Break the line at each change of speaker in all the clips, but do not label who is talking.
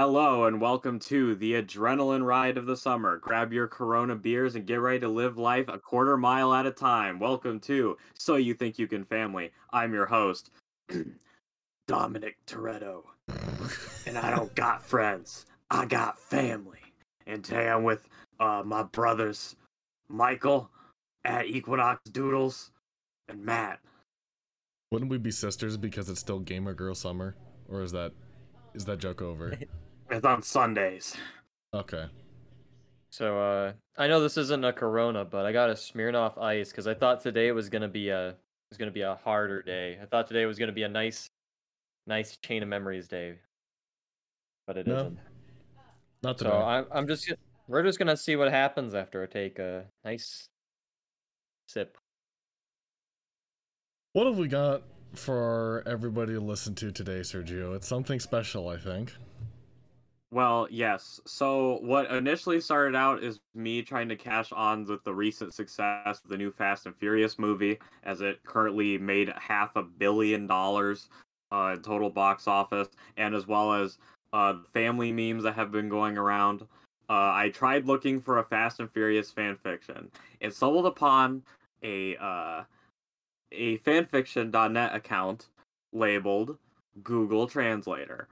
Hello and welcome to the adrenaline ride of the summer. Grab your Corona beers and get ready to live life a quarter mile at a time. Welcome to So You Think You Can Family. I'm your host, Dominic Toretto. and I don't got friends, I got family. And today I'm with uh, my brothers, Michael at Equinox Doodles and Matt.
Wouldn't we be sisters because it's still gamer girl summer? Or is that is that joke over?
It's on Sundays.
Okay.
So uh I know this isn't a corona, but I got a Smirnoff ice because I thought today was gonna be a was gonna be a harder day. I thought today was gonna be a nice nice chain of memories day. But it
No,
not
Not
So. I'm I'm just we're just gonna see what happens after I take a nice sip.
What have we got for everybody to listen to today, Sergio? It's something special, I think.
Well, yes. So what initially started out is me trying to cash on with the recent success of the new Fast and Furious movie, as it currently made half a billion dollars uh, in total box office, and as well as uh, family memes that have been going around. Uh, I tried looking for a Fast and Furious fan fiction and stumbled upon a uh, a fanfiction.net account labeled Google Translator.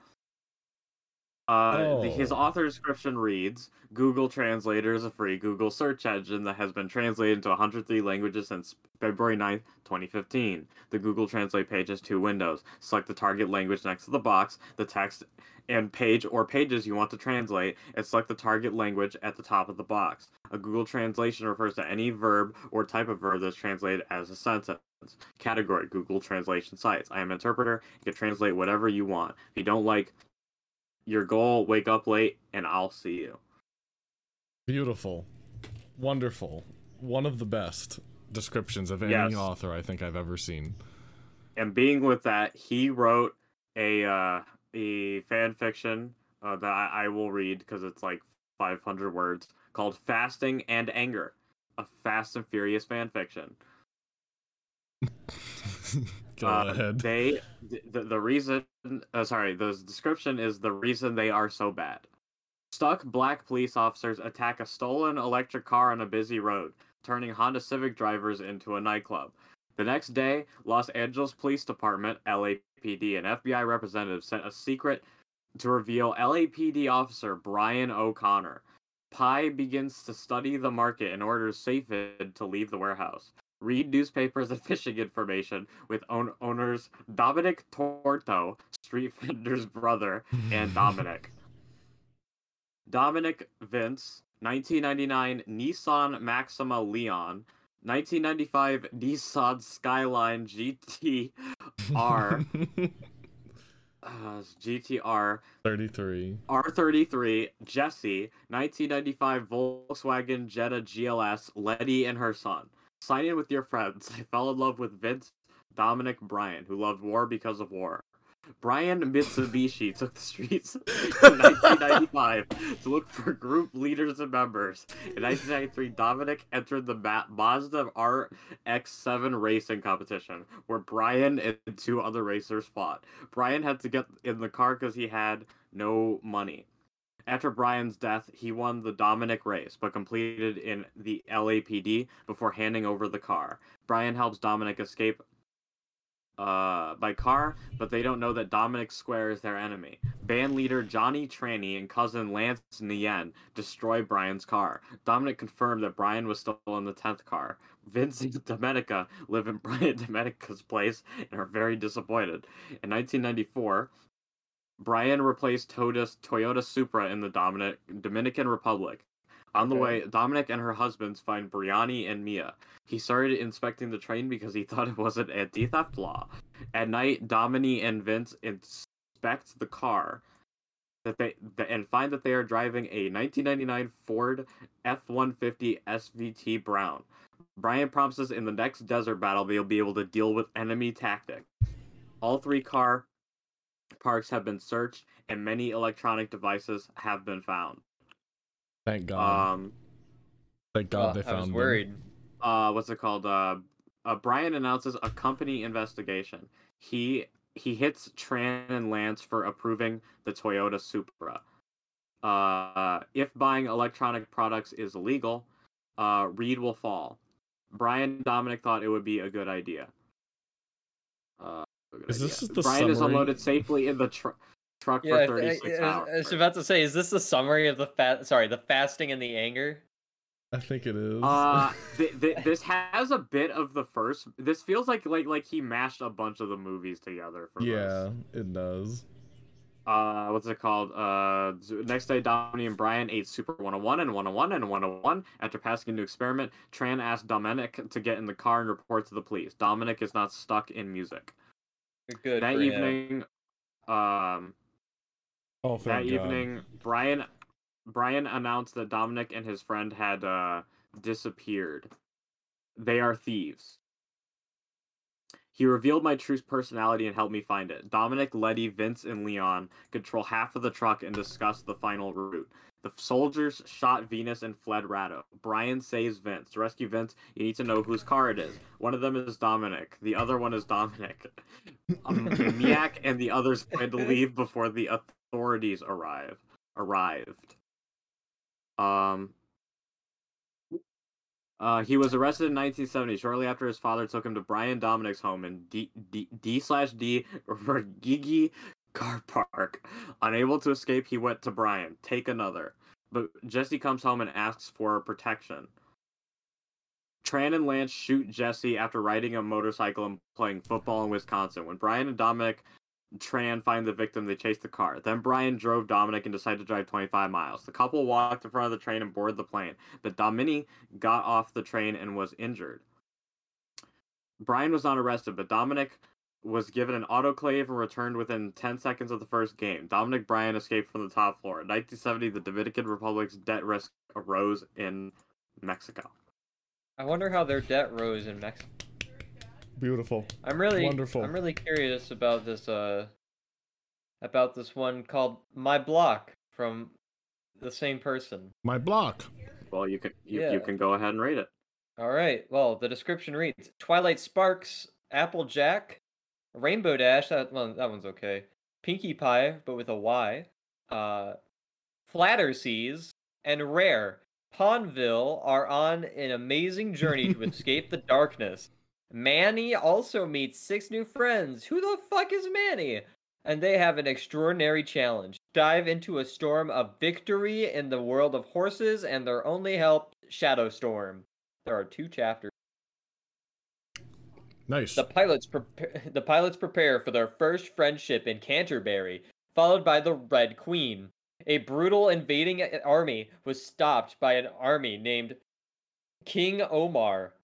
Uh, the- his
Oh.
author description reads Google Translator is a free Google search engine that has been translated into 103 languages since February 9th, 2015. The Google Translate page has two windows. Select the target language next to the box, the text and page or pages you want to translate, and select the target language at the top of the box. A Google translation refers to any verb or type of verb that's translated as a sentence. Category Google Translation sites. I am an interpreter. You can translate whatever you want. If you don't like your goal, wake up late, and I'll see you.
Beautiful. Wonderful. One of the best descriptions of any
Yes.
author I think I've ever seen.
And being with that, he wrote a uh, a fan fiction uh, that I, I will read because it's like 500 words called "Fasting and Anger," a Fast and Furious fan fiction.
Go
Uh,
ahead.
They the, the reason uh, sorry, the description is the reason they are so bad. Stuck black police officers attack a stolen electric car on a busy road, turning Honda Civic drivers into a nightclub. The next day, Los Angeles Police Department, LAPD, and FBI representatives sent a secret to reveal LAPD officer Brian O'Connor. Pi begins to study the market in order to it to leave the warehouse. Read newspapers and fishing information with own- owners Dominic Torto, Street Vendor's brother, and Dominic. Dominic Vince, 1999 Nissan Maxima Leon, 1995 Nissan Skyline GTR, uh, GTR,
33.
R33 Jesse, 1995 Volkswagen Jetta GLS Letty and her son. Sign in with your friends. I fell in love with Vince Dominic Bryan, who loved war because of war. Brian Mitsubishi took the streets in 1995 to look for group leaders and members. In 1993, Dominic entered the Ma- Mazda RX-7 racing competition, where Brian and two other racers fought. Brian had to get in the car because he had no money. After Brian's death, he won the Dominic race, but completed in the LAPD before handing over the car. Brian helps Dominic escape uh, by car, but they don't know that Dominic Square is their enemy. Band leader Johnny Tranny and cousin Lance Nien destroy Brian's car. Dominic confirmed that Brian was still in the 10th car. Vince Domenica live in Brian Domenica's place and are very disappointed. In 1994, Brian replaced Toyota's Toyota Supra in the Dominic, Dominican Republic. On the
Okay.
way, Dominic and her husbands find Briani and Mia. He started inspecting the train because he thought it was an anti-theft law. At night, Domini and Vince inspect the car that they th- and find that they are driving a 1999 Ford F-150 SVT Brown. Brian promises in the next desert battle they'll be able to deal with enemy tactics. All three car parks have been searched and many electronic devices have been found.
Thank God.
Um,
Thank God they
I
found
was
them.
worried.
uh, what's it called? Uh, uh, Brian announces a company investigation. He he hits Tran and Lance for approving the Toyota Supra. Uh, if buying electronic products is illegal, uh, Reed will fall. Brian Dominic thought it would be a good idea. Uh, a good
Is this
idea.
just the
Brian is unloaded safely in the tr- truck
Yeah,
for
I, I-
36
I- I
hours.
was about to say, is this the summary of the fast? Sorry, the fasting and the anger.
I think it is.
Uh, th- th- this has a bit of the first. This feels like like like he mashed a bunch of the movies together for
yeah,
this.
it does.
Uh, what's it called? Uh, next day, Dominic and Brian ate Super 101 and 101 and 101. After passing into experiment, Tran asked Dominic to get in the car and report to the police. Dominic is not stuck in music.
Good.
that
for him.
evening, um,
Oh,
that
God.
evening, Brian Brian announced that Dominic and his friend had uh, disappeared. They are thieves. He revealed my true personality and helped me find it. Dominic, Letty, Vince, and Leon control half of the truck and discuss the final route. The soldiers shot Venus and fled Rado. Brian saves Vince. To rescue Vince, you need to know whose car it is. One of them is Dominic. The other one is Dominic. Um, Miak and the others plan to leave before the authorities arrive. Arrived. Um. Uh, he was arrested in 1970, shortly after his father took him to Brian Dominic's home in D D D slash D Regigi car park. Unable to escape, he went to Brian. Take another. But Jesse comes home and asks for protection. Tran and Lance shoot Jesse after riding a motorcycle and playing football in Wisconsin. When Brian and Dominic Tran find the victim, they chase the car. Then Brian drove Dominic and decided to drive 25 miles. The couple walked in front of the train and boarded the plane, but Domini got off the train and was injured. Brian was not arrested, but Dominic was given an autoclave and returned within 10 seconds of the first game. Dominic Bryan escaped from the top floor. In 1970, the Dominican Republic's debt risk arose in Mexico.
I wonder how their debt rose in Mexico.
Beautiful.
I'm really
Wonderful.
I'm really curious about this uh about this one called My Block from the same person.
My block.
Well, you can you,
Yeah.
you can go ahead and read it.
All right. Well, the description reads: Twilight Sparks, Applejack, Rainbow Dash. That one, that one's okay. Pinkie Pie, but with a Y. Uh, Flatter Seas and Rare. Pondville are on an amazing journey to escape the darkness. Manny also meets six new friends. Who the fuck is Manny? And they have an extraordinary challenge. Dive into a storm of victory in the world of horses and their only help, Shadow Storm. There are two chapters.
Nice.
The pilots prepare the pilots prepare for their first friendship in Canterbury, followed by the Red Queen. A brutal invading uh, army was stopped by an army named King Omar,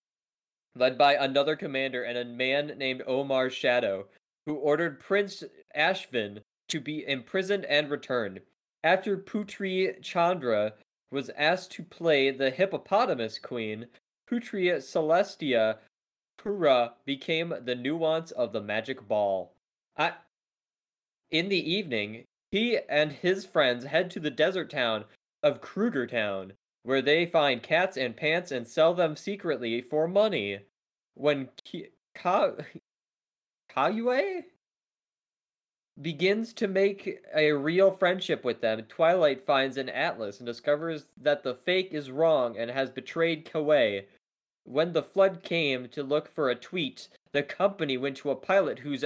led by another commander and a man named Omar Shadow, who ordered Prince Ashvin to be imprisoned and returned. After Putri Chandra was asked to play the hippopotamus queen, Putri Celestia Pura became the nuance of the magic ball. I, in the evening, he and his friends head to the desert town of Krugertown, where they find cats and pants and sell them secretly for money. When Ki- Ka- begins to make a real friendship with them, Twilight finds an atlas and discovers that the fake is wrong and has betrayed Kawaii. When the flood came to look for a tweet, the company went to a pilot whose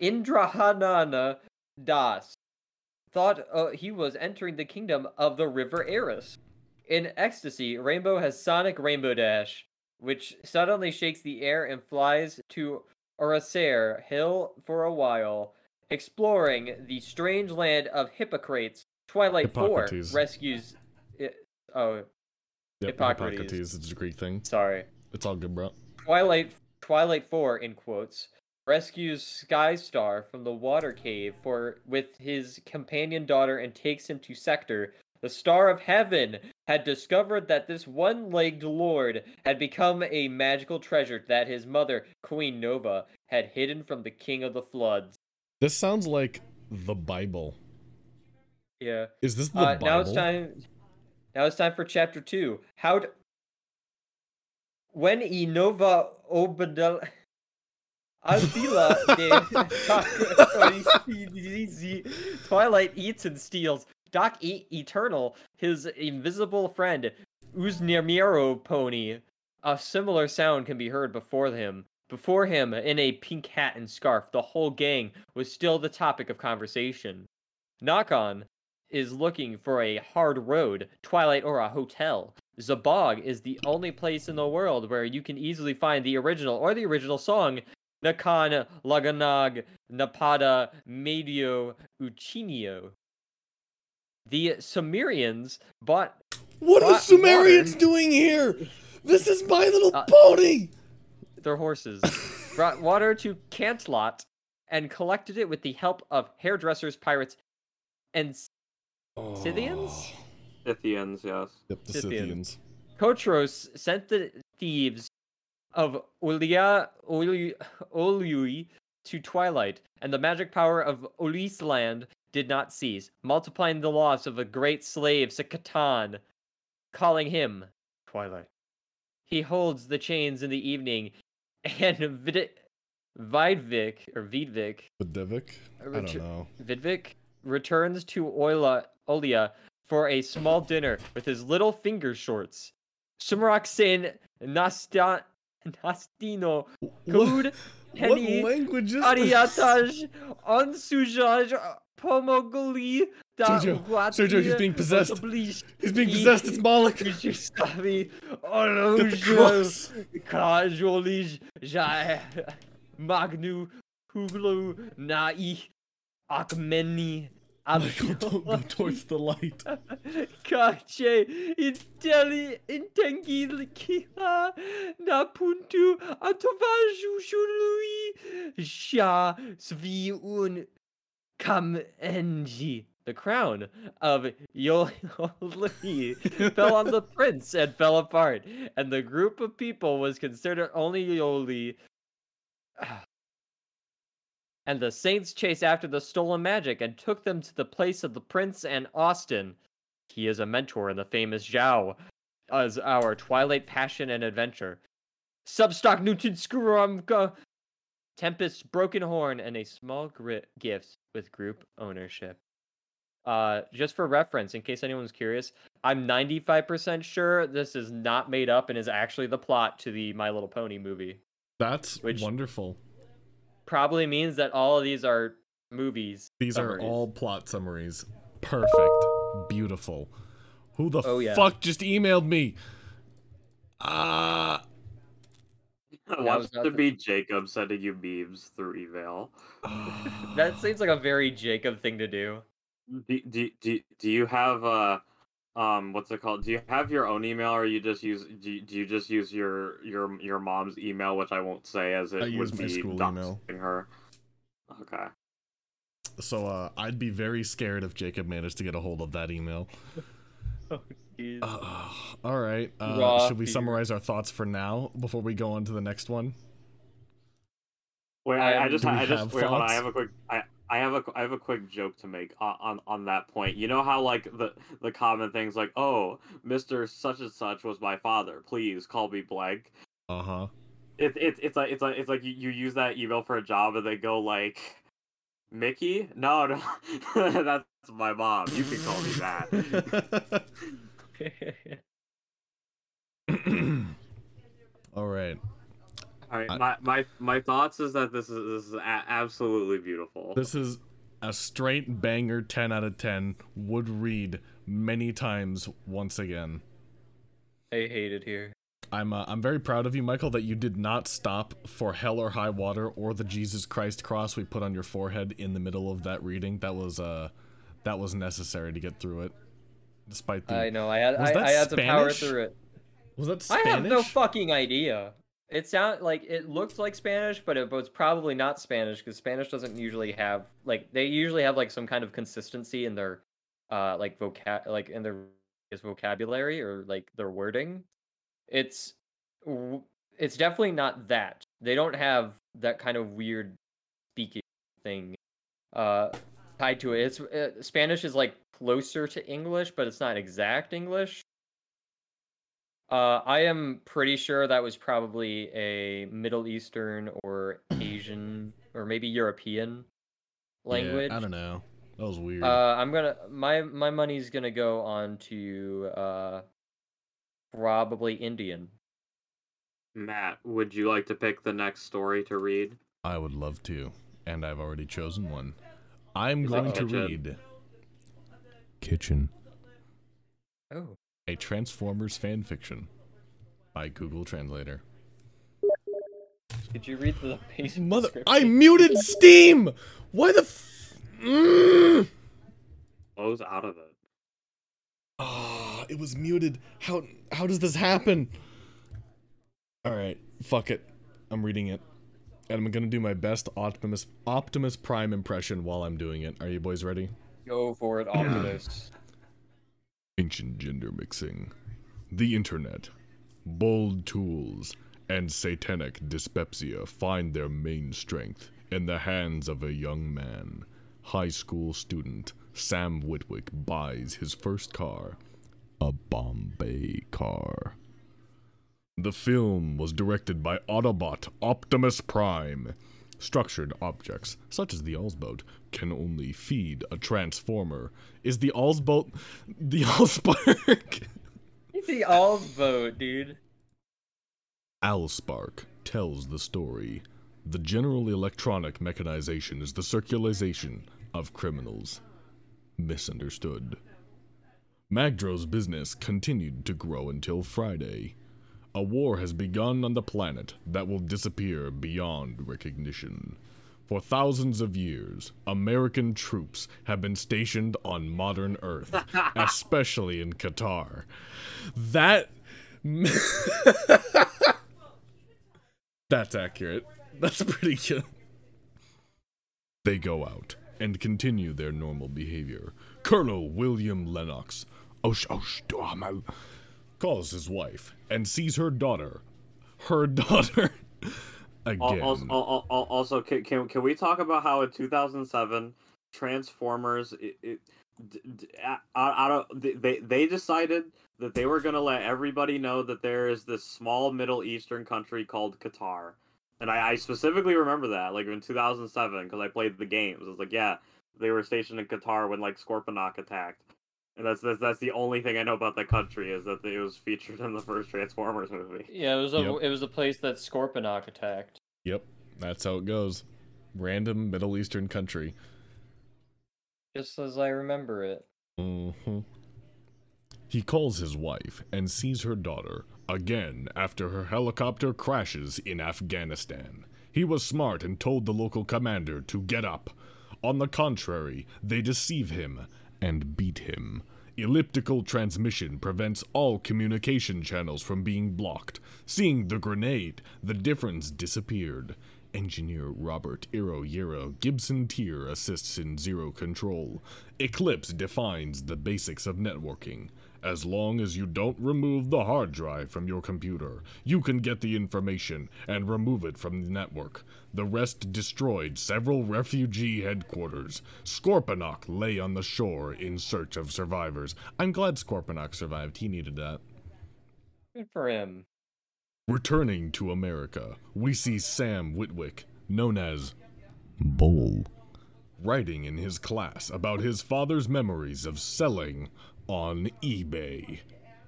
Indrahanana Das thought uh, he was entering the kingdom of the River Eris. In ecstasy, Rainbow has Sonic Rainbow Dash, which suddenly shakes the air and flies to Orasair Hill for a while, exploring the strange land of Hippocrates. Twilight 4 rescues. It, oh,
Yep,
Hippocrates.
Hippocrates. It's a Greek thing.
sorry.
It's all good, bro.
Twilight Twilight 4 in quotes rescues Skystar from the water cave for with his companion daughter and takes him to Sector. The Star of Heaven had discovered that this one-legged lord had become a magical treasure that his mother, Queen Nova, had hidden from the King of the Floods.
This sounds like the Bible.
Yeah.
Is this the
Uh,
Bible?
now it's time. Now it's time for chapter two. How to. When Inova Obadel. Alvila de Twilight eats and steals. Doc e- Eternal, his invisible friend Uznimiro pony, a similar sound can be heard before him. Before him, in a pink hat and scarf, the whole gang was still the topic of conversation. Knock-on is looking for a hard road, twilight, or a hotel. Zabog is the only place in the world where you can easily find the original or the original song Nakan Laganag Napada Medio Uchinio. The Sumerians bought
What are Sumerians
water.
doing here? This is My Little
Uh,
Pony.
their horses, brought water to Cantlot, and collected it with the help of hairdressers, pirates, and Scythians?
Oh.
Scythians, yes.
Yep, the
Scythians.
Scythians.
Kotros sent the thieves of Olia Oli- Oliui to Twilight, and the magic power of Olis land did not cease, multiplying the loss of a great slave, Sakatan, calling him Twilight. He holds the chains in the evening, and Vid- Vidvik, or Vidvik,
Vidivic? I don't know.
Vidvik returns to Oila, Olia for a small dinner with his little finger shorts. Sumarak Sin Nasta, Nastino Kud
what
Penny
language is this?
Ariataj Ansujaj Pomogoli da
Sergio, he's being possessed. He's being possessed. It's Moloch. Get the cross.
Magnu Huglu Nai Akmeni
Michael, don't go towards the light.
Kache Inteli Intengilkila Napuntu Atovaju Shului Sha Svi Un Kam Enji. The crown of Yoli fell on the prince and fell apart, and the group of people was considered only Yoli. And the saints chase after the stolen magic and took them to the place of the prince and Austin. He is a mentor in the famous Zhao, as our Twilight Passion and Adventure. Substock Newton Skuramka, Tempest Broken Horn, and a small gift with group ownership. Uh, just for reference, in case anyone's curious, I'm 95% sure this is not made up and is actually the plot to the My Little Pony movie.
That's
Which-
wonderful.
Probably means that all of these are movies.
These are all plot summaries. Perfect. Beautiful. Who the
Oh, yeah.
fuck just emailed me? Uh
Watch
was not
to
the-
be Jacob sending you memes through email.
That seems like a very Jacob thing to do.
Do, do, do, do you have uh um what's it called? Do you have your own email or you just use do you, do you just use your your your mom's email, which I won't say as it
I use
would
my
be
school
doxing
email.
her. Okay.
so uh I'd be very scared if Jacob managed to get a hold of that email.
Oh, jeez.
Uh, all right. Uh,
Raw
should we
fear.
summarize our thoughts for now before we go on to the next one?
Wait, I, I
Um,
just I just wait, hold on. I have a quick I I have a I have a quick joke to make on, on on that point. You know how like the the common things like, "Oh, Mr. such and such was my father. Please call me blank."
Uh-huh.
It, it it's like it's like it's like you, you use that email for a job and they go like Mickey? No, no. That's my mom. You can call me that.
all right.
All right, my, my my thoughts is that this is this is a- absolutely beautiful.
This is a straight banger 10 out of 10 would read many times once again.
I hate it here.
I'm uh, I'm very proud of you, Michael, that you did not stop for Hell or High Water or the Jesus Christ cross we put on your forehead in the middle of that reading. That was uh that was necessary to get through it. Despite the
I know. I had I, I had to power through it.
Was that Spanish?
I have no fucking idea. It sounds like it looks like Spanish, but it was probably not Spanish because Spanish doesn't usually have like they usually have like some kind of consistency in their uh like vocab like in their vocabulary or like their wording. It's it's definitely not that. They don't have that kind of weird speaking thing uh tied to it. It's uh, Spanish is like closer to English, but it's not exact English. Uh, I am pretty sure that was probably a Middle Eastern or Asian or maybe European
Yeah,
language.
I don't know. That was weird.
Uh, I'm gonna my my money's gonna go on to uh, probably Indian.
Matt, would you like to pick the next story to read?
I would love to, and I've already chosen one. I'm
You
going to read Kitchen,
Oh,
a Transformers fan fiction by Google Translator.
did you read the basic
Mother. I muted Steam. Why the? F- mm.
Close out of it.
Ah, it was muted. How how does this happen? All right, fuck it. I'm reading it. And I'm gonna do my best Optimus Optimus Prime impression while I'm doing it. Are you boys ready?
Go for it, Optimus.
Ancient gender mixing, the internet, bold tools, and satanic dyspepsia find their main strength in the hands of a young man. High school student Sam Witwick buys his first car, a Bombay car. The film was directed by Autobot Optimus Prime. Structured objects, such as the Allsboat, can only feed a transformer. Is the Allsboat the Allspark?
the All's vote, dude.
Allspark tells the story. The general electronic mechanization is the circularization of criminals. Misunderstood. Magdro's business continued to grow until Friday. A war has begun on the planet that will disappear beyond recognition. For thousands of years, American troops have been stationed on modern Earth, especially in Qatar. That. That's accurate. That's pretty good. They go out and continue their normal behavior. Colonel William Lennox osh, osh, duhamel, calls his wife and sees her daughter. Her daughter. Again.
Also, also, can, can can we talk about how in 2007 Transformers it, it out, out of they they decided that they were gonna let everybody know that there is this small Middle Eastern country called Qatar, and I, I specifically remember that like in 2007 because I played the games. I was like, yeah, they were stationed in Qatar when like Scorponok attacked. And that's, that's that's the only thing I know about the country is that it was featured in the first Transformers movie.
Yeah, it was a
Yep.
it was a place that Scorponok attacked.
Yep, that's how it goes. Random Middle Eastern country.
Just as I remember it.
Mm-hmm. He calls his wife and sees her daughter again after her helicopter crashes in Afghanistan. He was smart and told the local commander to get up. On the contrary, they deceive him and beat him. Elliptical transmission prevents all communication channels from being blocked. Seeing the grenade, the difference disappeared. Engineer Robert Iro Yero Gibson Tier assists in zero control. Eclipse defines the basics of networking. As long as you don't remove the hard drive from your computer, you can get the information and remove it from the network. The rest destroyed several refugee headquarters. Scorponok lay on the shore in search of survivors. I'm glad Scorponok survived. He needed that.
Good for him.
Returning to America, we see Sam Whitwick, known as Bull, writing in his class about his father's memories of selling on eBay.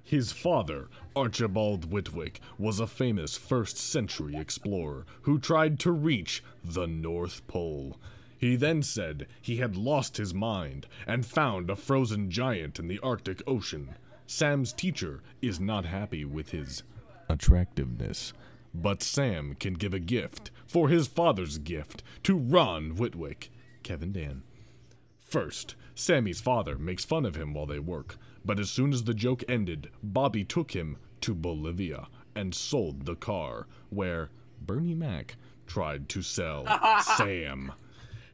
His father, Archibald Whitwick, was a famous first century explorer who tried to reach the North Pole. He then said he had lost his mind and found a frozen giant in the Arctic Ocean. Sam's teacher is not happy with his attractiveness, but Sam can give a gift for his father's gift to Ron Whitwick, Kevin Dan. First, Sammy's father makes fun of him while they work, but as soon as the joke ended, Bobby took him to Bolivia and sold the car, where Bernie Mac tried to sell Sam.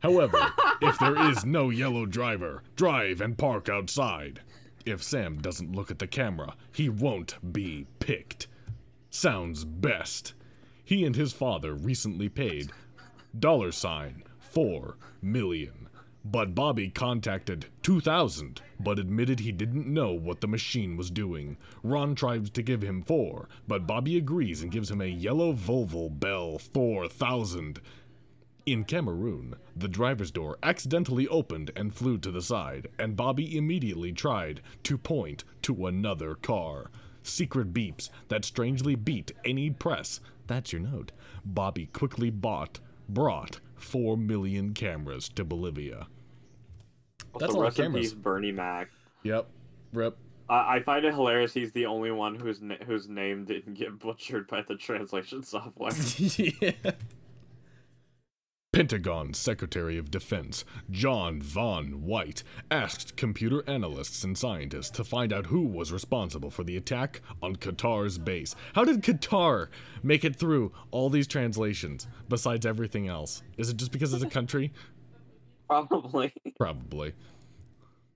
However, if there is no yellow driver, drive and park outside. If Sam doesn't look at the camera, he won't be picked. Sounds best. He and his father recently paid dollar sign 4 million. But Bobby contacted 2000 but admitted he didn't know what the machine was doing. Ron tries to give him 4, but Bobby agrees and gives him a yellow Volvo Bell 4000. In Cameroon, the driver's door accidentally opened and flew to the side, and Bobby immediately tried to point to another car. Secret beeps that strangely beat any press. That's your note. Bobby quickly bought, brought 4 million cameras to Bolivia.
Also,
That's a lot of
rest in
cameras.
peace, Bernie Mac.
Yep. Rip.
I I find it hilarious. He's the only one whose na- whose name didn't get butchered by the translation software.
yeah. Pentagon Secretary of Defense John Von White asked computer analysts and scientists to find out who was responsible for the attack on Qatar's base. How did Qatar make it through all these translations besides everything else? Is it just because it's a country?
Probably.
Probably.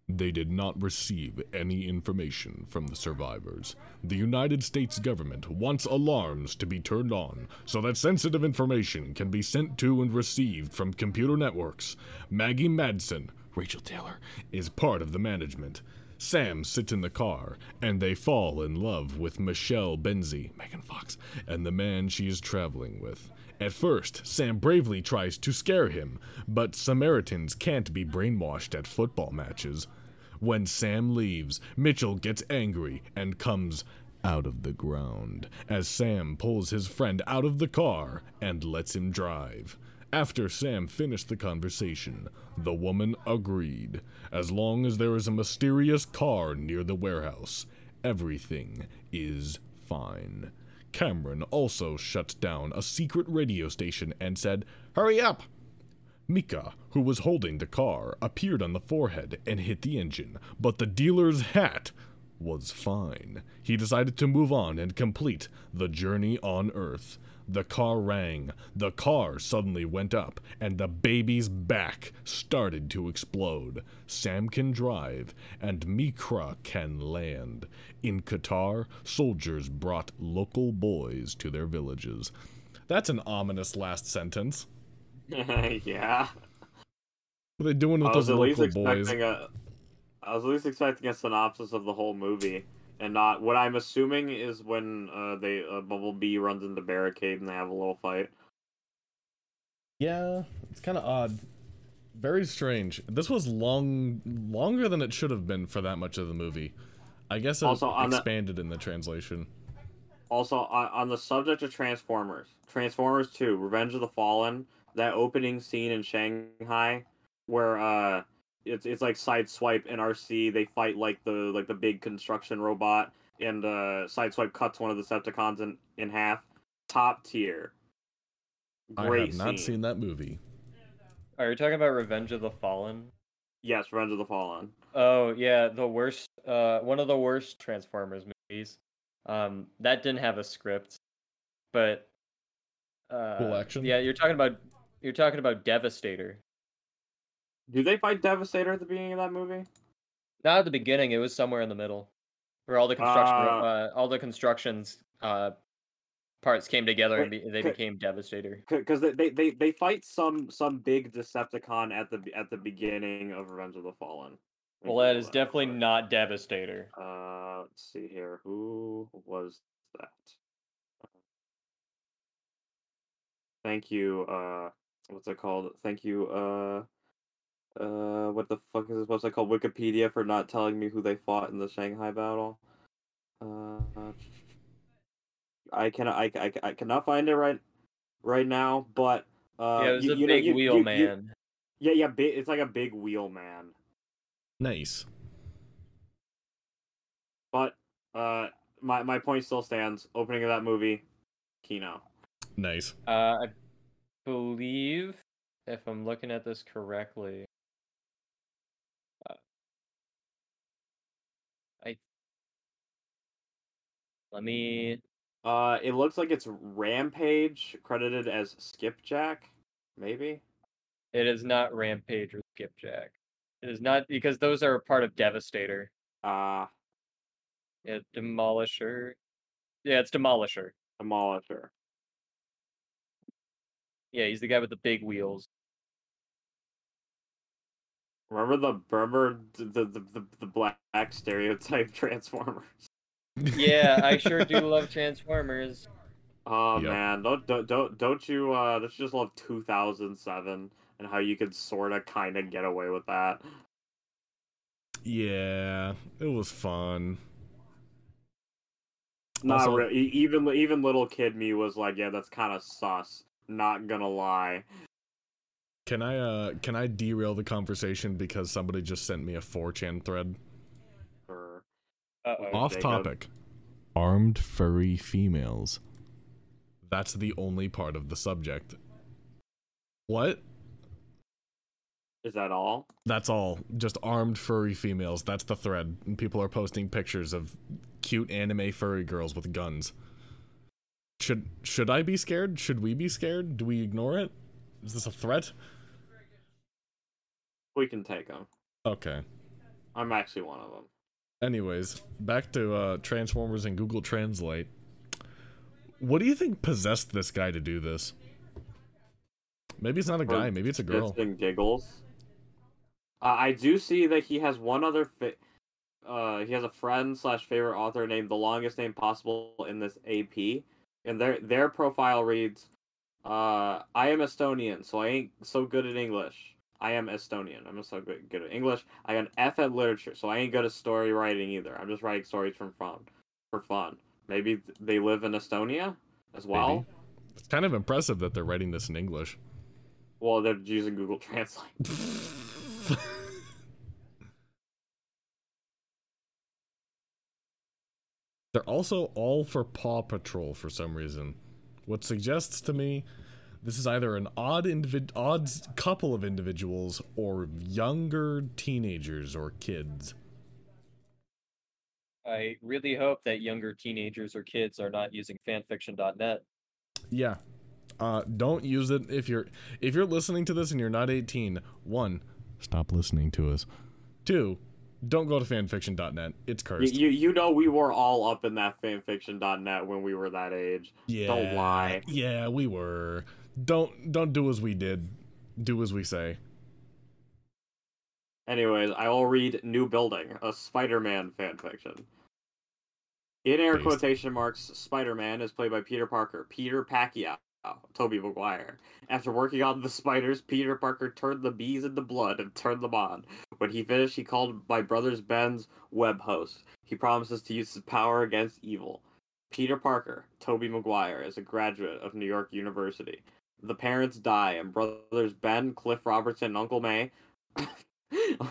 They did not receive any information from the survivors. The United States government wants alarms to be turned on so that sensitive information can be sent to and received from computer networks. Maggie Madsen, Rachel Taylor, is part of the management. Sam sits in the car, and they fall in love with Michelle Benzie, Megan Fox, and the man she is traveling with. At first, Sam bravely tries to scare him, but Samaritans can't be brainwashed at football matches. When Sam leaves, Mitchell gets angry and comes out of the ground as Sam pulls his friend out of the car and lets him drive. After Sam finished the conversation, the woman agreed. As long as there is a mysterious car near the warehouse, everything is fine. Cameron also shut down a secret radio station and said, Hurry up! Mika, who was holding the car, appeared on the forehead and hit the engine, but the dealer's hat was fine. He decided to move on and complete the journey on Earth. The car rang, the car suddenly went up, and the baby's back started to explode. Sam can drive, and Mikra can land. In Qatar, soldiers brought local boys to their villages. That's an ominous last sentence.
yeah.
What are they doing with those local boys?
a. I was at least expecting a synopsis of the whole movie, and not what I'm assuming is when uh, they uh, Bumblebee runs into barricade and they have a little fight.
Yeah, it's kind of odd. Very strange. This was long, longer than it should have been for that much of the movie. I guess it
Also, on the-
expanded in the translation.
Also, on, on the subject of Transformers, Transformers 2, Revenge of the Fallen, that opening scene in Shanghai where uh it's it's like Sideswipe and RC, they fight like the like the big construction robot and uh Sideswipe cuts one of the Septicons in, in half. Top tier. Great I
have not
scene.
seen that movie.
Are you talking about Revenge of the Fallen?
Yes, Revenge of the Fallen.
Oh yeah, the worst. Uh, one of the worst Transformers movies. Um, that didn't have a script, but. Uh,
Full action?
Yeah, you're talking about you're talking about Devastator.
Do they fight Devastator at the beginning of that movie?
Not at the beginning. It was somewhere in the middle, where all the construction,
Uh,
uh, all the constructions uh, parts came together and be, they became Devastator.
Because they, they, they, they fight some some big Decepticon at the at the beginning of Revenge of the Fallen.
Well, that is definitely
quick.
not Devastator.
Uh, let's see here. Who was that? Thank you. Uh, what's it called? Thank you. Uh, uh, what the fuck is this website called? Wikipedia for not telling me who they fought in the Shanghai battle. Uh, I cannot. I, I, I cannot find it right right now. But uh,
yeah, it was
you,
a
you know-
big
you-
wheel
you- you-
man.
yeah, yeah. It's like a big wheel man.
Nice.
But uh, my my point still stands. Opening of that movie, Kino.
Nice.
Uh, I believe, if I'm looking at this correctly, let me.
Uh, it looks like it's Rampage credited as Skipjack, maybe.
It is not Rampage or Skipjack. It is not because those are a part of Devastator.
Uh,
Yeah, Demolisher. Yeah, it's Demolisher.
Demolisher.
Yeah, he's the guy with the big wheels.
Remember the remember the the, the, the, the black stereotype Transformers.
Yeah, I sure do love Transformers.
Oh
Yep.
man, don't don't don't don't you uh don't you just love 2007 and how you could sort of kind of get away with that?
Yeah, it was fun.
Not
Also-
really. Even even little kid me was like, yeah, that's kind of sus. Not gonna lie.
Can I uh can I derail the conversation because somebody just sent me a 4chan thread?
Uh-oh.
Off
Jacob.
topic. Armed furry females. That's the only part of the subject. What?
Is that all?
That's all. Just armed furry females. That's the thread. And people are posting pictures of cute anime furry girls with guns. Should should I be scared? Should we be scared? Do we ignore it? Is this a threat?
We can take them.
Okay.
I'm actually one of them.
Anyways, back to uh, Transformers and Google Translate. What do you think possessed this guy to do this? Maybe it's not a guy. Maybe it's a girl.
And giggles. Uh, I do see that he has one other. Fi- uh, he has a friend slash favorite author named the longest name possible in this AP, and their their profile reads, uh, "I am Estonian, so I ain't so good at English. I am Estonian. I'm not so good, good at English. I got an F at literature, so I ain't good at story writing either. I'm just writing stories from fun, for fun. Maybe they live in Estonia as well.
Maybe. It's kind of impressive that they're writing this in English.
Well, they're using Google Translate.
They're also all for Paw Patrol for some reason, what suggests to me this is either an odd individ- odd couple of individuals or younger teenagers or kids.
I really hope that younger teenagers or kids are not using fanfiction.net.
Yeah. Uh, don't use it if you're if you're listening to this and you're not 18. One, stop listening to us. Two, don't go to fanfiction.net. It's
You,
cursed.
you you know we were all up in that fanfiction.net when we were that age.
yeah,
don't lie.
Yeah, we were. Don't don't do as we did. Do as we say.
Anyways, I will read New Building, a Spider-Man fanfiction. In air
Based.
quotation marks, Spider-Man is played by Peter Parker, Peter Pacquiao, Tobey Maguire. After working on the spiders, Peter Parker turned the bees into blood and turned them on. When he finished, he called my brother's Ben's web host. He promises to use his power against evil. Peter Parker, Tobey Maguire, is a graduate of New York University. The parents die, and brothers Ben, Cliff Robertson, and Uncle May,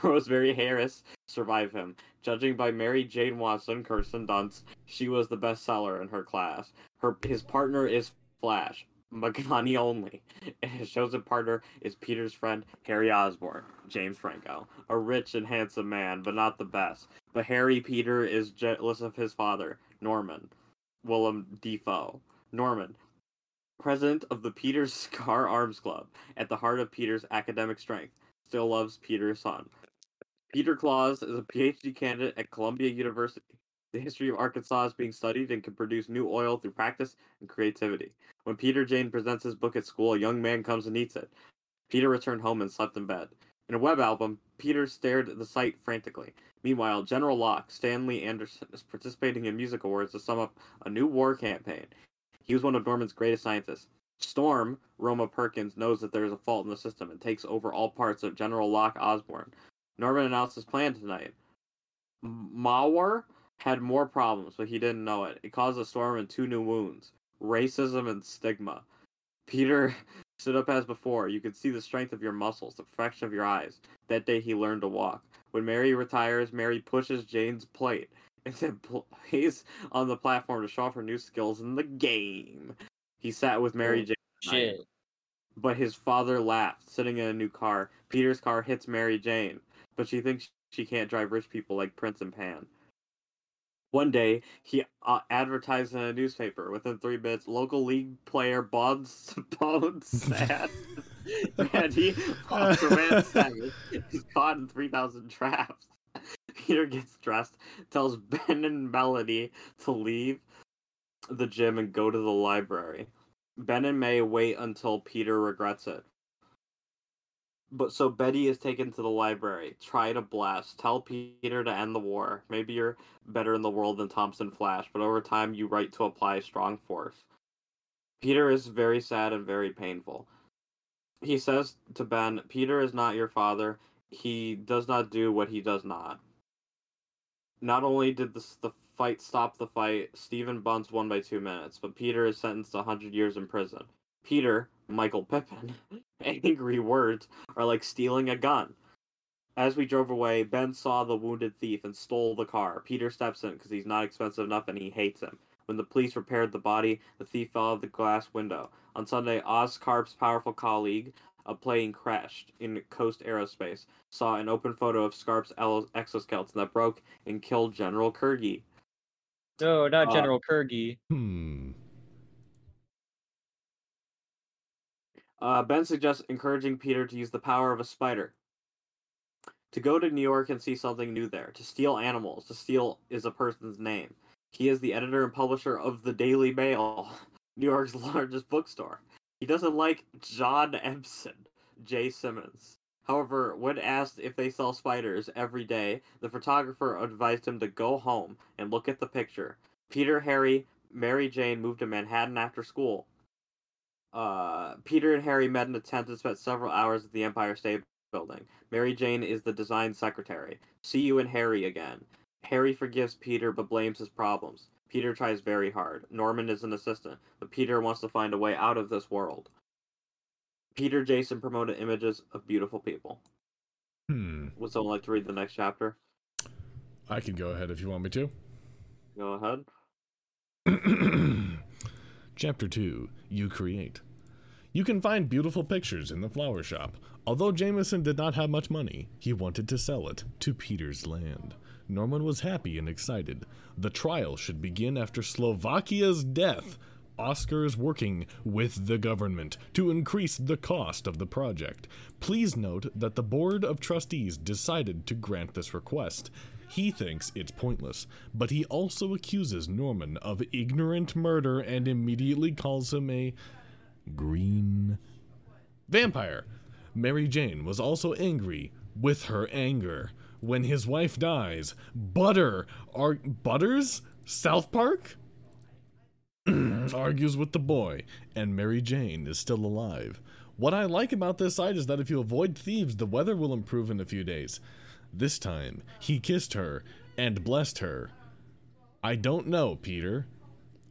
Rosemary Harris, survive him. Judging by Mary Jane Watson, Kirsten Dunst, she was the bestseller in her class. Her his partner is Flash, Magani only, and his chosen partner is Peter's friend Harry Osborn, James Franco, a rich and handsome man, but not the best. But Harry Peter is jealous of his father, Norman, Willem Defoe. Norman, president of the Peter's Scar Arms Club, at the heart of Peter's academic strength, still loves Peter's son. Peter Claus is a PhD candidate at Columbia University. The history of Arkansas is being studied and can produce new oil through practice and creativity. When Peter Jane presents his book at school, a young man comes and eats it. Peter returned home and slept in bed. In a web album, Peter stared at the site frantically. Meanwhile, General Locke, Stanley Anderson, is participating in music awards to sum up a new war campaign. He was one of Norman's greatest scientists. Storm, Roma Perkins, knows that there is a fault in the system and takes over all parts of General Locke Osborne. Norman announced his plan tonight. Mawar had more problems, but he didn't know it. It caused a storm and two new wounds racism and stigma. Peter stood up as before. You could see the strength of your muscles, the perfection of your eyes. That day he learned to walk. When Mary retires, Mary pushes Jane's plate and then plays on the platform to show off her new skills in the game. He sat with Mary
Oh,
Jane. tonight,
Shit.
But his father laughed, sitting in a new car. Peter's car hits Mary Jane, but she thinks she can't drive rich people like Prince and Pan. One day, he uh, advertised in a newspaper. Within three minutes, local league player Bones Bones Sad and he Aquaman Savage is caught in 3,000 traps. Peter gets dressed, tells Ben and Melody to leave the gym and go to the library. Ben and May wait until Peter regrets it. But so Betty is taken to the library. Try to blast. Tell Peter to end the war. Maybe you're better in the world than Thompson Flash, but over time you write to apply strong force. Peter is very sad and very painful. He says to Ben, Peter is not your father. He does not do what he does not. Not only did this, the fight stop the fight, Stephen Bunce won by two minutes, but Peter is sentenced to 100 years in prison. Peter, Michael Pippin, angry words are like stealing a gun. As we drove away, Ben saw the wounded thief and stole the car. Peter steps in because he's not expensive enough and he hates him. When the police repaired the body, the thief fell out of the glass window. On Sunday, Oz Carp's powerful colleague, a plane crashed in Coast Aerospace, saw an open photo of Scarp's exoskeleton that broke and killed General Kurgi.
No, not
Uh,
General Kurgi.
Hmm.
Uh, ben suggests encouraging Peter to use the power of a spider. To go to New York and see something new there. To steal animals. To steal is a person's name. He is the editor and publisher of the Daily Mail, New York's largest bookstore. He doesn't like John Empson, Jay Simmons. However, when asked if they sell spiders every day, the photographer advised him to go home and look at the picture. Peter, Harry, Mary Jane moved to Manhattan after school. Uh, Peter and Harry met in a tent and spent several hours at the Empire State Building. Mary Jane is the design secretary. See you and Harry again. Harry forgives Peter but blames his problems. Peter tries very hard. Norman is an assistant, but Peter wants to find a way out of this world. Peter Jason promoted images of beautiful people.
Hmm.
Would someone like to read the next chapter?
I can go ahead if you want me to.
Go ahead.
Chapter 2 You Create. You can find beautiful pictures in the flower shop. Although Jameson did not have much money, he wanted to sell it to Peter's land. Norman was happy and excited. The trial should begin after Slovakia's death. Oscar is working with the government to increase the cost of the project. Please note that the Board of Trustees decided to grant this request. He thinks it's pointless, but he also accuses Norman of ignorant murder and immediately calls him a green vampire. Mary Jane was also angry with her anger when his wife dies. Butter are Butters South Park argues with the boy, and Mary Jane is still alive. What I like about this site is that if you avoid thieves, the weather will improve in a few days. This time, he kissed her and blessed her. I don't know, Peter.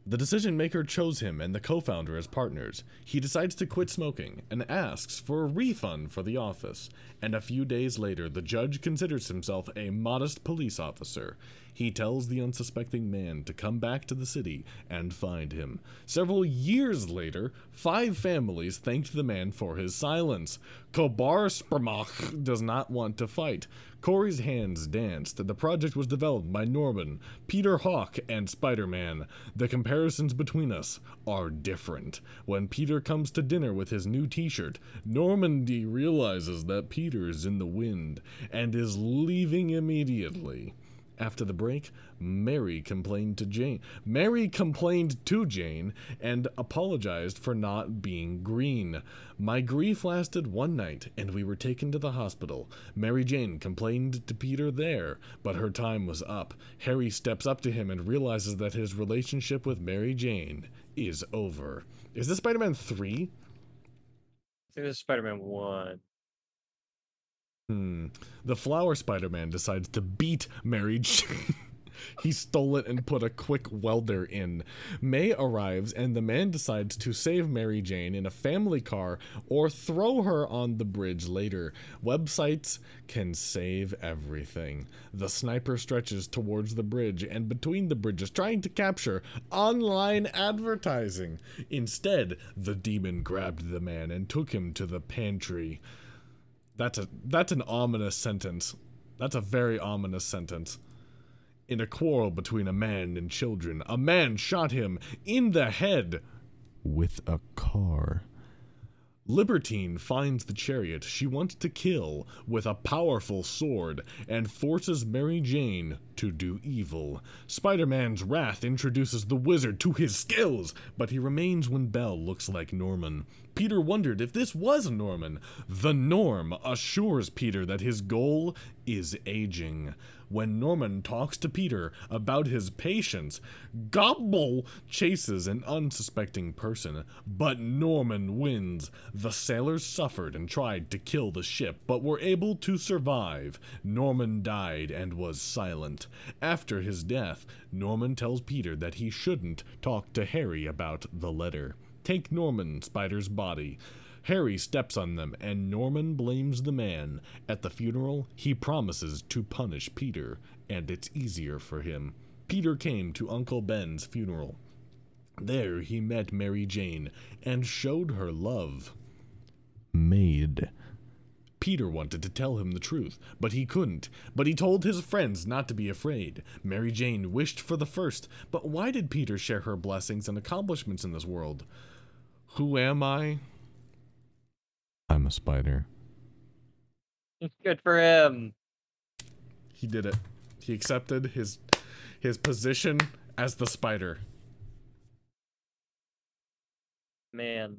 The decision maker chose him and the co founder as partners. He decides to quit smoking and asks for a refund for the office. And a few days later, the judge considers himself a modest police officer. He tells the unsuspecting man to come back to the city and find him. Several years later, five families thanked the man for his silence. Kobar Sprmach does not want to fight. Corey's hands danced. The project was developed by Norman, Peter Hawk, and Spider Man. The comparisons between us are different. When Peter comes to dinner with his new t shirt, Normandy realizes that Peter is in the wind and is leaving immediately. After the break, Mary complained to Jane. Mary complained to Jane and apologized for not being green. My grief lasted one night, and we were taken to the hospital. Mary Jane complained to Peter there, but her time was up. Harry steps up to him and realizes that his relationship with Mary Jane is over. Is this Spider Man 3?
I think this is Spider-Man One.
Hmm. The Flower Spider Man decides to beat Mary Jane. he stole it and put a quick welder in. May arrives, and the man decides to save Mary Jane in a family car or throw her on the bridge later. Websites can save everything. The sniper stretches towards the bridge and between the bridges, trying to capture online advertising. Instead, the demon grabbed the man and took him to the pantry. That's a that's an ominous sentence. That's a very ominous sentence. In a quarrel between a man and children, a man shot him in the head with a car. Libertine finds the chariot she wants to kill with a powerful sword and forces Mary Jane to do evil. Spider Man's wrath introduces the wizard to his skills, but he remains when Bell looks like Norman. Peter wondered if this was Norman. The Norm assures Peter that his goal is aging. When Norman talks to Peter about his patience, Gobble chases an unsuspecting person, but Norman wins. The sailors suffered and tried to kill the ship, but were able to survive. Norman died and was silent. After his death, Norman tells Peter that he shouldn't talk to Harry about the letter. Take Norman, Spider's body. Harry steps on them, and Norman blames the man. At the funeral, he promises to punish Peter, and it's easier for him. Peter came to Uncle Ben's funeral. There he met Mary Jane and showed her love. Maid. Peter wanted to tell him the truth, but he couldn't. But he told his friends not to be afraid. Mary Jane wished for the first, but why did Peter share her blessings and accomplishments in this world? Who am I? I'm a spider.
Good for him.
He did it. He accepted his his position as the spider.
Man.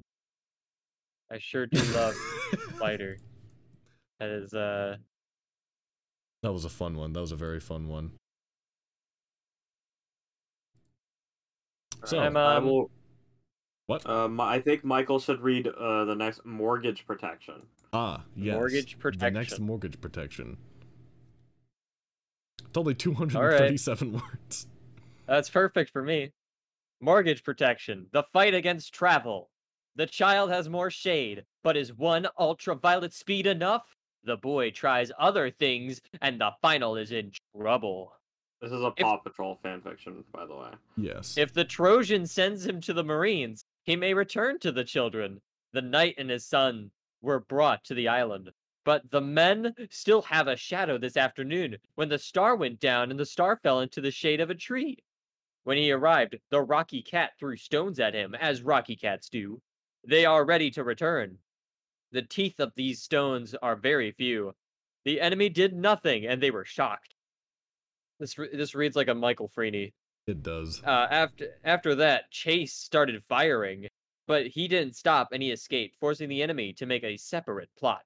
I sure do love Spider. That is uh
That was a fun one. That was a very fun one. So,
I'm,
I
um,
will.
What?
Um, I think Michael should read uh, the next mortgage protection.
ah, yes.
mortgage protection.
The next mortgage protection. It's only 237 words.
That's perfect for me. Mortgage protection. The fight against travel. The child has more shade, but is one ultraviolet speed enough? The boy tries other things, and the final is in trouble.
This is a
If-
Paw Patrol fanfiction, by the way.
Yes.
If the Trojan sends him to the Marines, he may return to the children. The knight and his son were brought to the island. But the men still have a shadow this afternoon when the star went down and the star fell into the shade of a tree. When he arrived, the Rocky Cat threw stones at him, as Rocky Cats do. They are ready to return. The teeth of these stones are very few. The enemy did nothing, and they were shocked. This re- this reads like a Michael Freeney
it does.
uh, after after that, Chase started firing, but he didn't stop and he escaped, forcing the enemy to make a separate plot.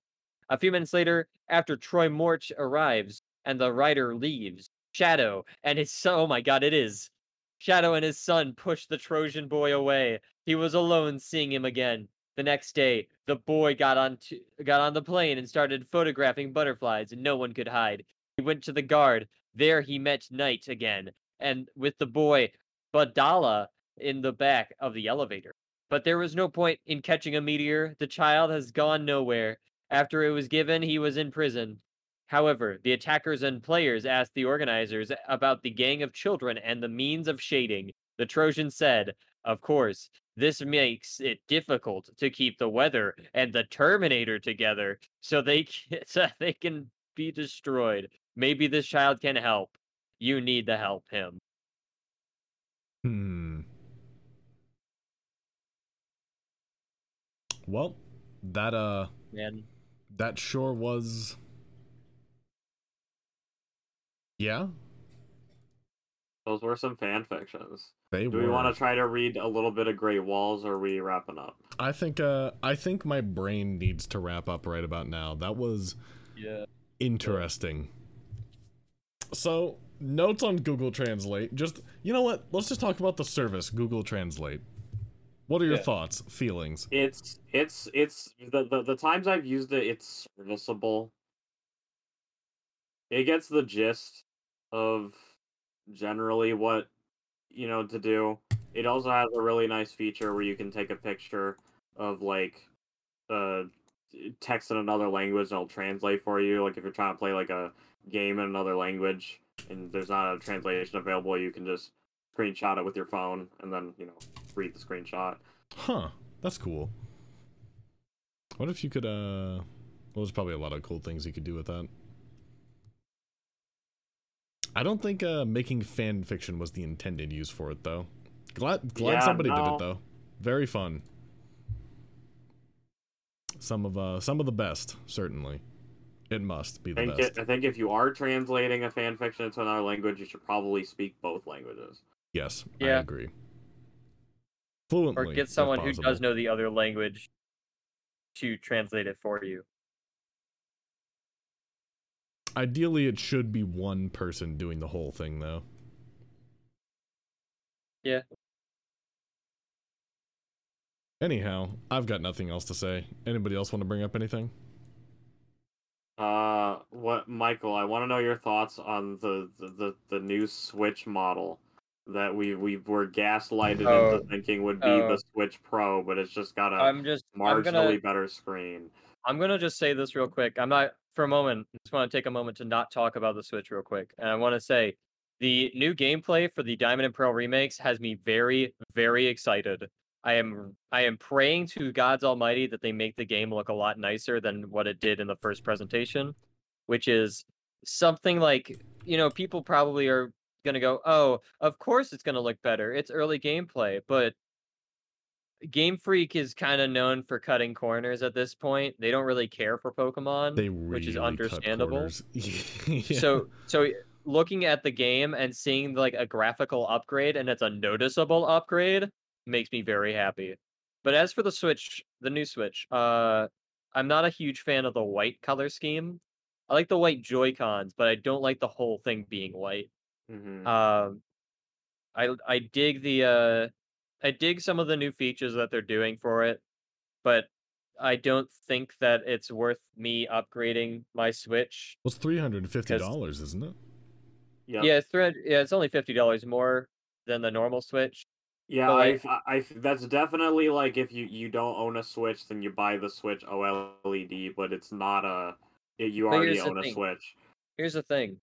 A few minutes later, after Troy Morch arrives and the rider leaves, Shadow and his son, oh my god, it is. Shadow and his son push the Trojan boy away. He was alone seeing him again. The next day, the boy got on got on the plane and started photographing butterflies, and no one could hide. He went to the guard. There he met Knight again, and with the boy Badala in the back of the elevator. But there was no point in catching a meteor. The child has gone nowhere. After it was given, he was in prison. However, the attackers and players asked the organizers about the gang of children and the means of shading. The Trojan said, Of course, this makes it difficult to keep the weather and the Terminator together so they can, so they can be destroyed. Maybe this child can help. You need to help him.
Hmm. Well, that uh
Man,
that sure was Yeah,
Those were some fanfictions.
they
Do
were.
we want to try to read a little bit of Great Walls, or are we wrapping up?
I think uh I think my brain needs to wrap up right about now. That was
yeah.
interesting. So, notes on Google Translate. Just you know what? Let's just talk about the service Google Translate. What are your
Yeah.
thoughts, feelings?
It's it's it's the, the the times I've used it, it's serviceable. It gets the gist of generally what you know to do. It also has a really nice feature where you can take a picture of like uh text in another language and it'll translate for you. Like if you're trying to play like a game in another language and there's not a translation available, you can just screenshot it with your phone and then, you know, read the screenshot.
Huh. That's cool. What if you could uh well there's probably a lot of cool things you could do with that. I don't think uh making fan fiction was the intended use for it though. Glad glad
Yeah,
somebody did it though. Very fun. Some of uh some of the best, certainly. It must be
I
the
think,
best.
it, I think if you are translating a fan fiction into another language, you should probably speak both languages.
Yes, I agree. Fluently.
Or get someone who does know the other language to translate it for you.
Ideally, it should be one person doing the whole thing, though.
Yeah.
Anyhow, I've got nothing else to say. Anybody else want to bring up anything?
Uh, what, Michael? I want to know your thoughts on the the, the, the new Switch model that we we were gaslighted
Oh.
into thinking would be
Oh.
the Switch Pro, but it's just got a
I'm just I'm
marginally
gonna
better screen.
I'm gonna just say this real quick. I'm not for a moment. I just want to take a moment to not talk about the Switch real quick, and I want to say the new gameplay for the Diamond and Pearl remakes has me very, very excited. I am I am praying to God's Almighty that they make the game look a lot nicer than what it did in the first presentation, which is something like you know people probably are gonna go, oh, of course it's gonna look better. It's early gameplay, but Game Freak is kind of known for cutting corners at this point. They don't really care for Pokemon,
They really
which is understandable.
Yeah.
So, so eh, looking at the game and seeing like a graphical upgrade and it's a noticeable upgrade makes me very happy. But as for the Switch, the new Switch, uh, I'm not a huge fan of the white color scheme. I like the white Joy Cons, but I don't like the whole thing being white.
hmm
Um, I I dig the uh, I dig some of the new features that they're doing for it, but I don't think that it's worth me upgrading my Switch.
well, it's three hundred and fifty dollars, isn't it?
Yep.
Yeah, it's thread. Yeah, it's only fifty dollars more than the normal Switch.
Yeah, I,
like-
I f- that's definitely like if you you don't own a Switch, then you buy the Switch OLED, but it's not a it- you already own a
thing.
Switch.
Here's the thing: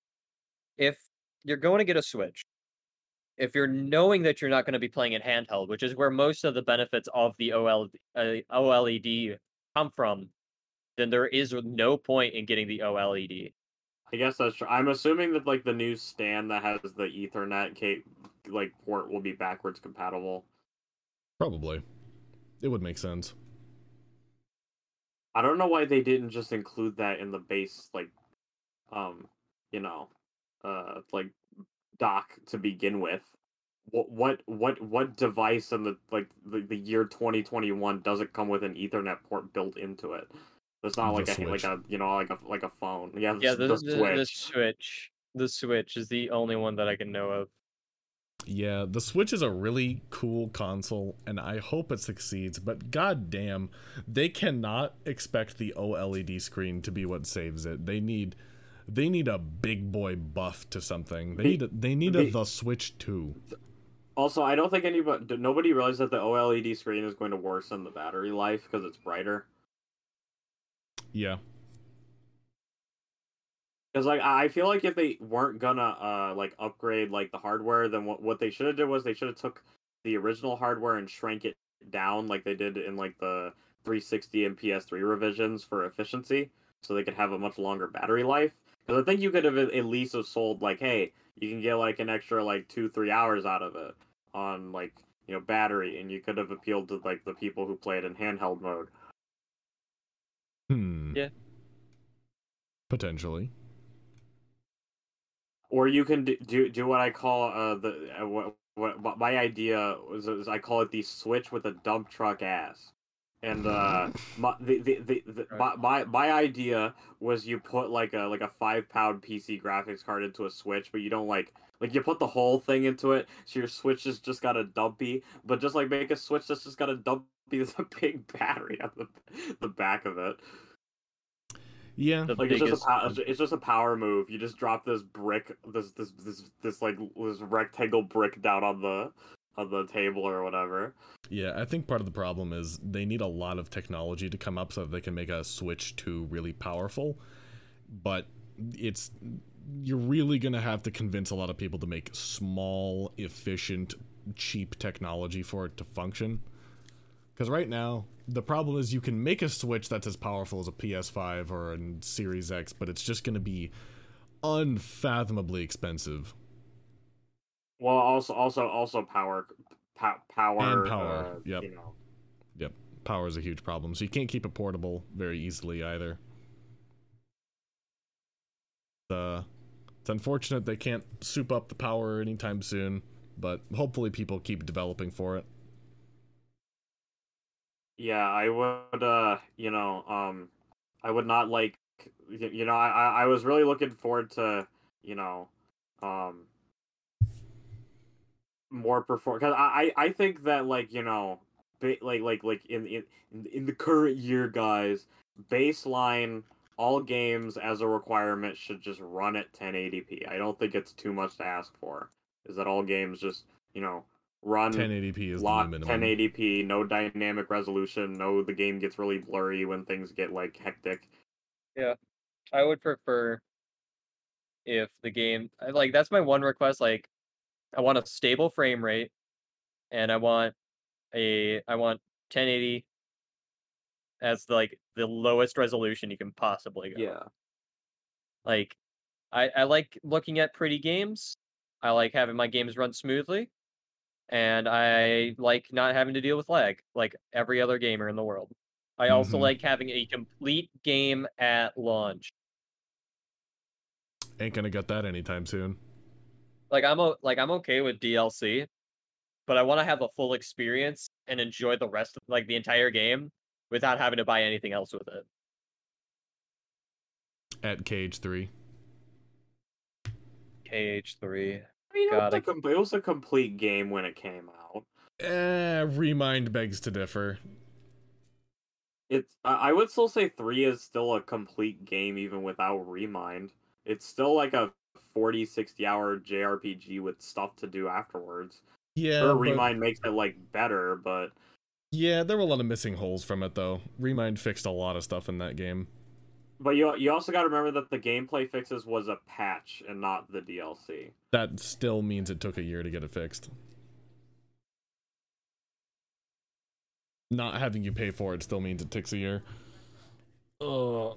if you're going to get a Switch, if you're knowing that you're not going to be playing it handheld, which is where most of the benefits of the OL, uh, OLED come from, then there is no point in getting the OLED.
I guess that's true. I'm assuming that like the new stand that has the Ethernet ca- like port will be backwards compatible.
Probably. It would make sense.
I don't know why they didn't just include that in the base like um you know uh like dock to begin with. What what what what device in the like the, the year 2021 doesn't come with an Ethernet port built into it? It's not
The
like a like a you know like a like a phone. Yeah, the,
Yeah,
s-
the,
the
the,
Switch.
the Switch. The Switch is the only one that I can know of.
Yeah, the Switch is a really cool console, and I hope it succeeds. But goddamn, they cannot expect the OLED screen to be what saves it. They need, they need a big boy buff to something. They need, a, they need a
the-
Switch two.
Also, I don't think anybody nobody realized that the OLED screen is going to worsen the battery life because it's brighter.
Yeah,
Because like I I feel like if they weren't gonna uh like upgrade like the hardware, then what what they should have did was they should have took the original hardware and shrank it down like they did in like the 360 and PS3 revisions for efficiency, so they could have a much longer battery life. Because I think you could have at at least have sold like, hey, you can get like an extra like two three hours out of it on like you know battery, and you could have appealed to like the people who played it in handheld mode.
hmm.
Yeah.
Potentially.
Or you can do do, do what I call uh the uh, what, what what my idea was, is I call it the switch with a dump truck ass. And uh, my the, the, the, the my,
Right.
my my idea was you put like a like a five pound PC graphics card into a Switch, but you don't like like you put the whole thing into it, so your Switch has just got a dumpy, but just like make a Switch that's just got a dumpy with a big battery on the the back of it.
Yeah.
The
Like it's just a pow- it's just a power move. You just drop this brick, this this this this like this rectangle brick down on the on the table or whatever.
Yeah, I think part of the problem is they need a lot of technology to come up so that they can make a Switch to really powerful. But it's you're really going to have to convince a lot of people to make small, efficient, cheap technology for it to function. Cuz right now, the problem is you can make a Switch that's as powerful as a PS5 or a Series X, but it's just going to be unfathomably expensive.
Well, also also also power pow- power
And power,
Uh,
yep.
You know.
Power is a huge problem, so you can't keep it portable very easily either. Uh, it's unfortunate they can't soup up the power anytime soon, but hopefully people keep developing for it.
Yeah, I would uh you know um I would not like you know, I I was really looking forward to you know, um, more perform because I I think that like you know, like like like in in- in the current year, guys, baseline all games as a requirement should just run at 1080p. I don't think it's too much to ask for. Is that all games just you know run
1080p is the
lock
new minimum.
1080p, no dynamic resolution, no the game gets really blurry when things get like hectic. Yeah.
I would prefer if the game like that's my one request. Like, I want a stable frame rate, and I want a I want 1080 as like the lowest resolution you can possibly go. Yeah. Like, I I like looking at pretty games. I like having my games run smoothly, and I like not having to deal with lag like every other gamer in the world. I also
Mhm.
like having a complete game at launch.
Ain't gonna get that anytime soon.
like I'm o- like I'm okay with DLC, but I want to have a full experience and enjoy the rest of like the entire game without having to buy anything else with it.
At Cage 3.
KH3.
I mean, it was, a
I-
com- it was a complete game when it came out.
Eh, Re Mind begs to differ.
It's I I would still say three is still a complete game even without Re Mind. It's still like a 40, 60 hour JRPG with stuff to do afterwards.
Yeah,
Sure,
but-
Re Mind makes it like better, but
yeah, there were a lot of missing holes from it though. Re Mind fixed a lot of stuff in that game.
But you you also got to remember that the gameplay fixes was a patch and not the DLC.
That still means it took a year to get it fixed. Not having you pay for it still means it takes a year. Uh,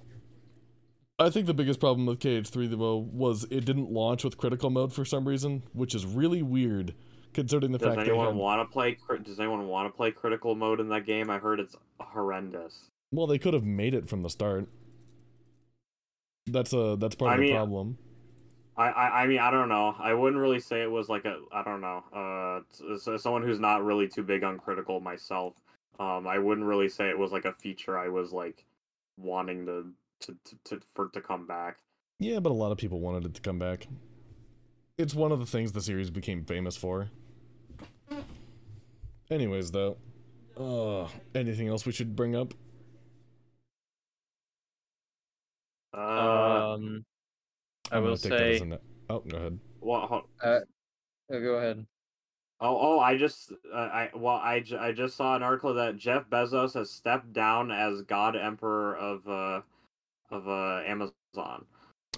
I think the biggest problem with KH3 though was it didn't launch with critical mode for some reason, which is really weird considering the
Does
fact they
anyone
had,
want to play? cri- Does anyone want to play critical mode in that game? I heard it's horrendous.
well they could have made it from the start. That's a that's part
I
of the problem.
I, I I mean I don't know. I wouldn't really say it was like a I don't know. Uh, someone who's not really too big on critical myself, um, I wouldn't really say it was like a feature I was like wanting to to to, to for to come back.
Yeah, but a lot of people wanted it to come back. It's one of the things the series became famous for. Anyways, though, uh, anything else we should bring up?
Uh,
um, I
I'm
will
take that as
say.
oh, go ahead.
well, ho-
Uh, oh, go ahead.
oh, oh, I just, uh, I, well, I, j- I just saw an article that Jeff Bezos has stepped down as God Emperor of, uh, of, uh, Amazon.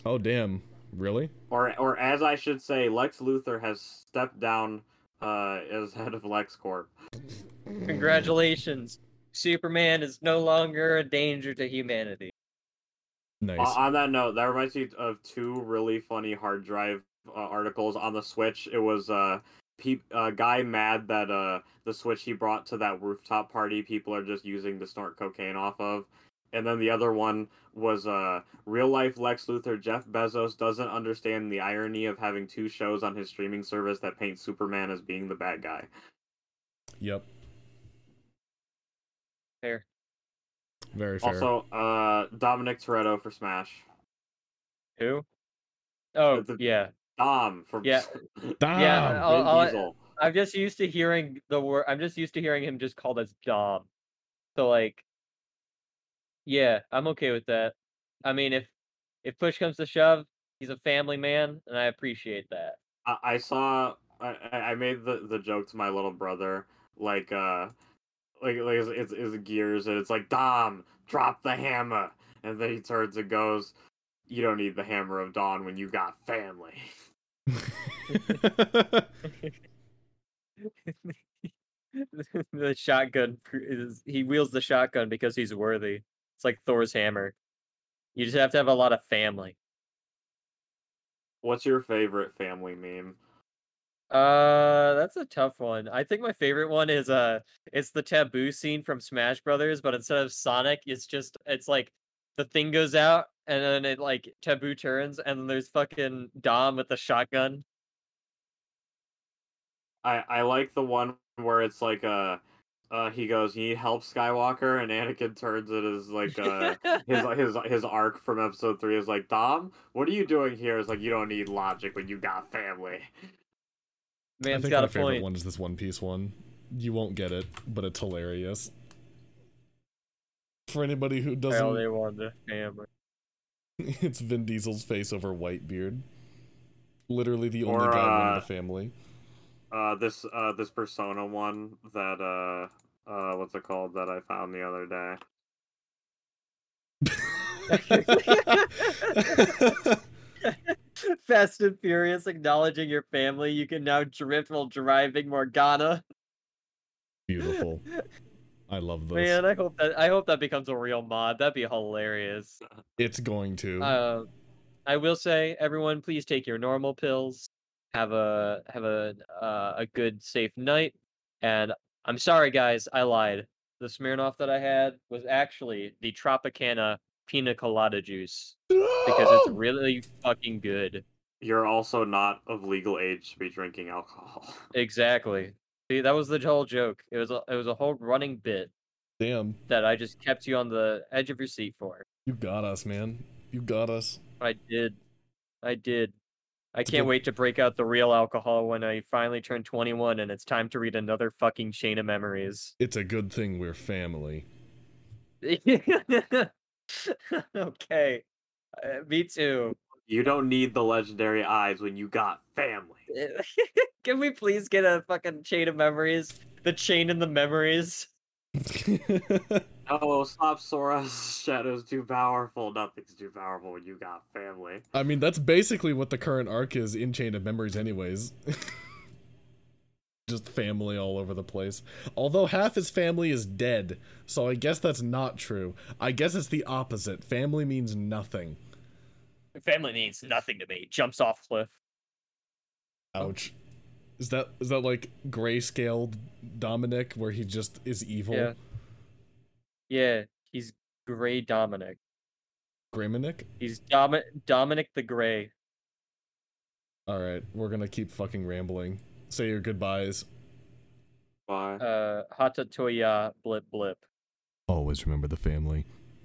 Oh, damn! Really?
or or as I should say, Lex Luthor has stepped down uh, as head of LexCorp.
Congratulations. Superman is no longer a danger to humanity.
Nice.
Uh, on that note, that reminds me of two really funny hard drive uh, articles on the Switch. It was uh, pe- uh, guy mad that uh, the Switch he brought to that rooftop party people are just using to snort cocaine off of. And then the other one was uh, real life Lex Luthor Jeff Bezos doesn't understand the irony of having two shows on his streaming service that paint Superman as being the bad guy.
yep.
Fair.
Very fair.
Also, uh, Dominic Toretto for Smash.
Who? Oh,
the-
yeah.
Dom from
Yeah.
Damn!
Yeah, I'll-
Vin
I'll-
Diesel.
I'm just used to hearing the word. I'm just used to hearing him just called as Dom. So like, yeah, I'm okay with that. I mean, if if push comes to shove, he's a family man, and I appreciate that.
I, I saw. I, I I made the, the joke to my little brother, like uh, like like it's, it's, it's gears, and it's like Dom, drop the hammer, and then he turns and goes, "You don't need the hammer of dawn when you got family."
the shotgun is he wields the shotgun because he's worthy. It's like Thor's hammer. You just have to have a lot of family.
What's your favorite family meme?
Uh, that's a tough one. I think my favorite one is uh, it's the Tabuu scene from Smash Brothers, but instead of Sonic, it's just it's like the thing goes out and then it like Tabuu turns and then there's fucking Dom with the shotgun.
I I like the one where it's like uh uh, he goes, "You need help, Skywalker," and Anakin turns it as like uh, his his his arc from Episode Three is like, "Dom, what are you doing here?" It's like you don't need logic when you got family.
I think
got
my
a
favorite
point.
one is this One Piece one. You won't get it, but it's hilarious. For anybody who doesn't,
they want the family.
it's Vin Diesel's face over Whitebeard. Literally the only guy one in
uh,
the family.
Uh, this uh this Persona one that uh uh what's it called that I found the other day.
Fast and Furious acknowledging your family. You can now drift while driving Morgana.
Beautiful. I love this.
Man, I hope that I hope that becomes a real mod. That'd be hilarious.
It's going to.
Uh, I will say, everyone, please take your normal pills. Have a have a uh, a good safe night. And I'm sorry, guys, I lied. The Smirnoff that I had was actually the Tropicana Pina Colada juice because it's really fucking good.
You're also not of legal age to be drinking alcohol.
Exactly. See, that was the whole joke. It was a, it was a whole running bit
Damn,
that I just kept you on the edge of your seat for.
you got us, man. You got us.
I did. I did. I
It's
can't
good-
wait to break out the real alcohol when I finally turn 21 and it's time to read another fucking chain of memories.
It's a good thing we're family.
okay. Uh, me too.
You don't need the legendary eyes when you got family.
Can we please get a fucking chain of memories? The chain in the memories.
Oh, stop Sora. shadow's too powerful. Nothing's too powerful when you got family.
I mean, that's basically what the current arc is in Chain of Memories, anyways. Just family all over the place. Although half his family is dead, so I guess that's not true. I guess it's the opposite. Family means nothing.
Family means nothing to me. Jumps off cliff.
Ouch. Is that is that like grayscaled Dominic, where he just is evil?
Yeah. Yeah, he's Gray Dominic.
Griminic?
He's Domi- Dominic the Gray.
All right, we're gonna keep fucking rambling. Say your goodbyes.
Why?
Uh, Hatatoya Blip Blip.
Always remember the family.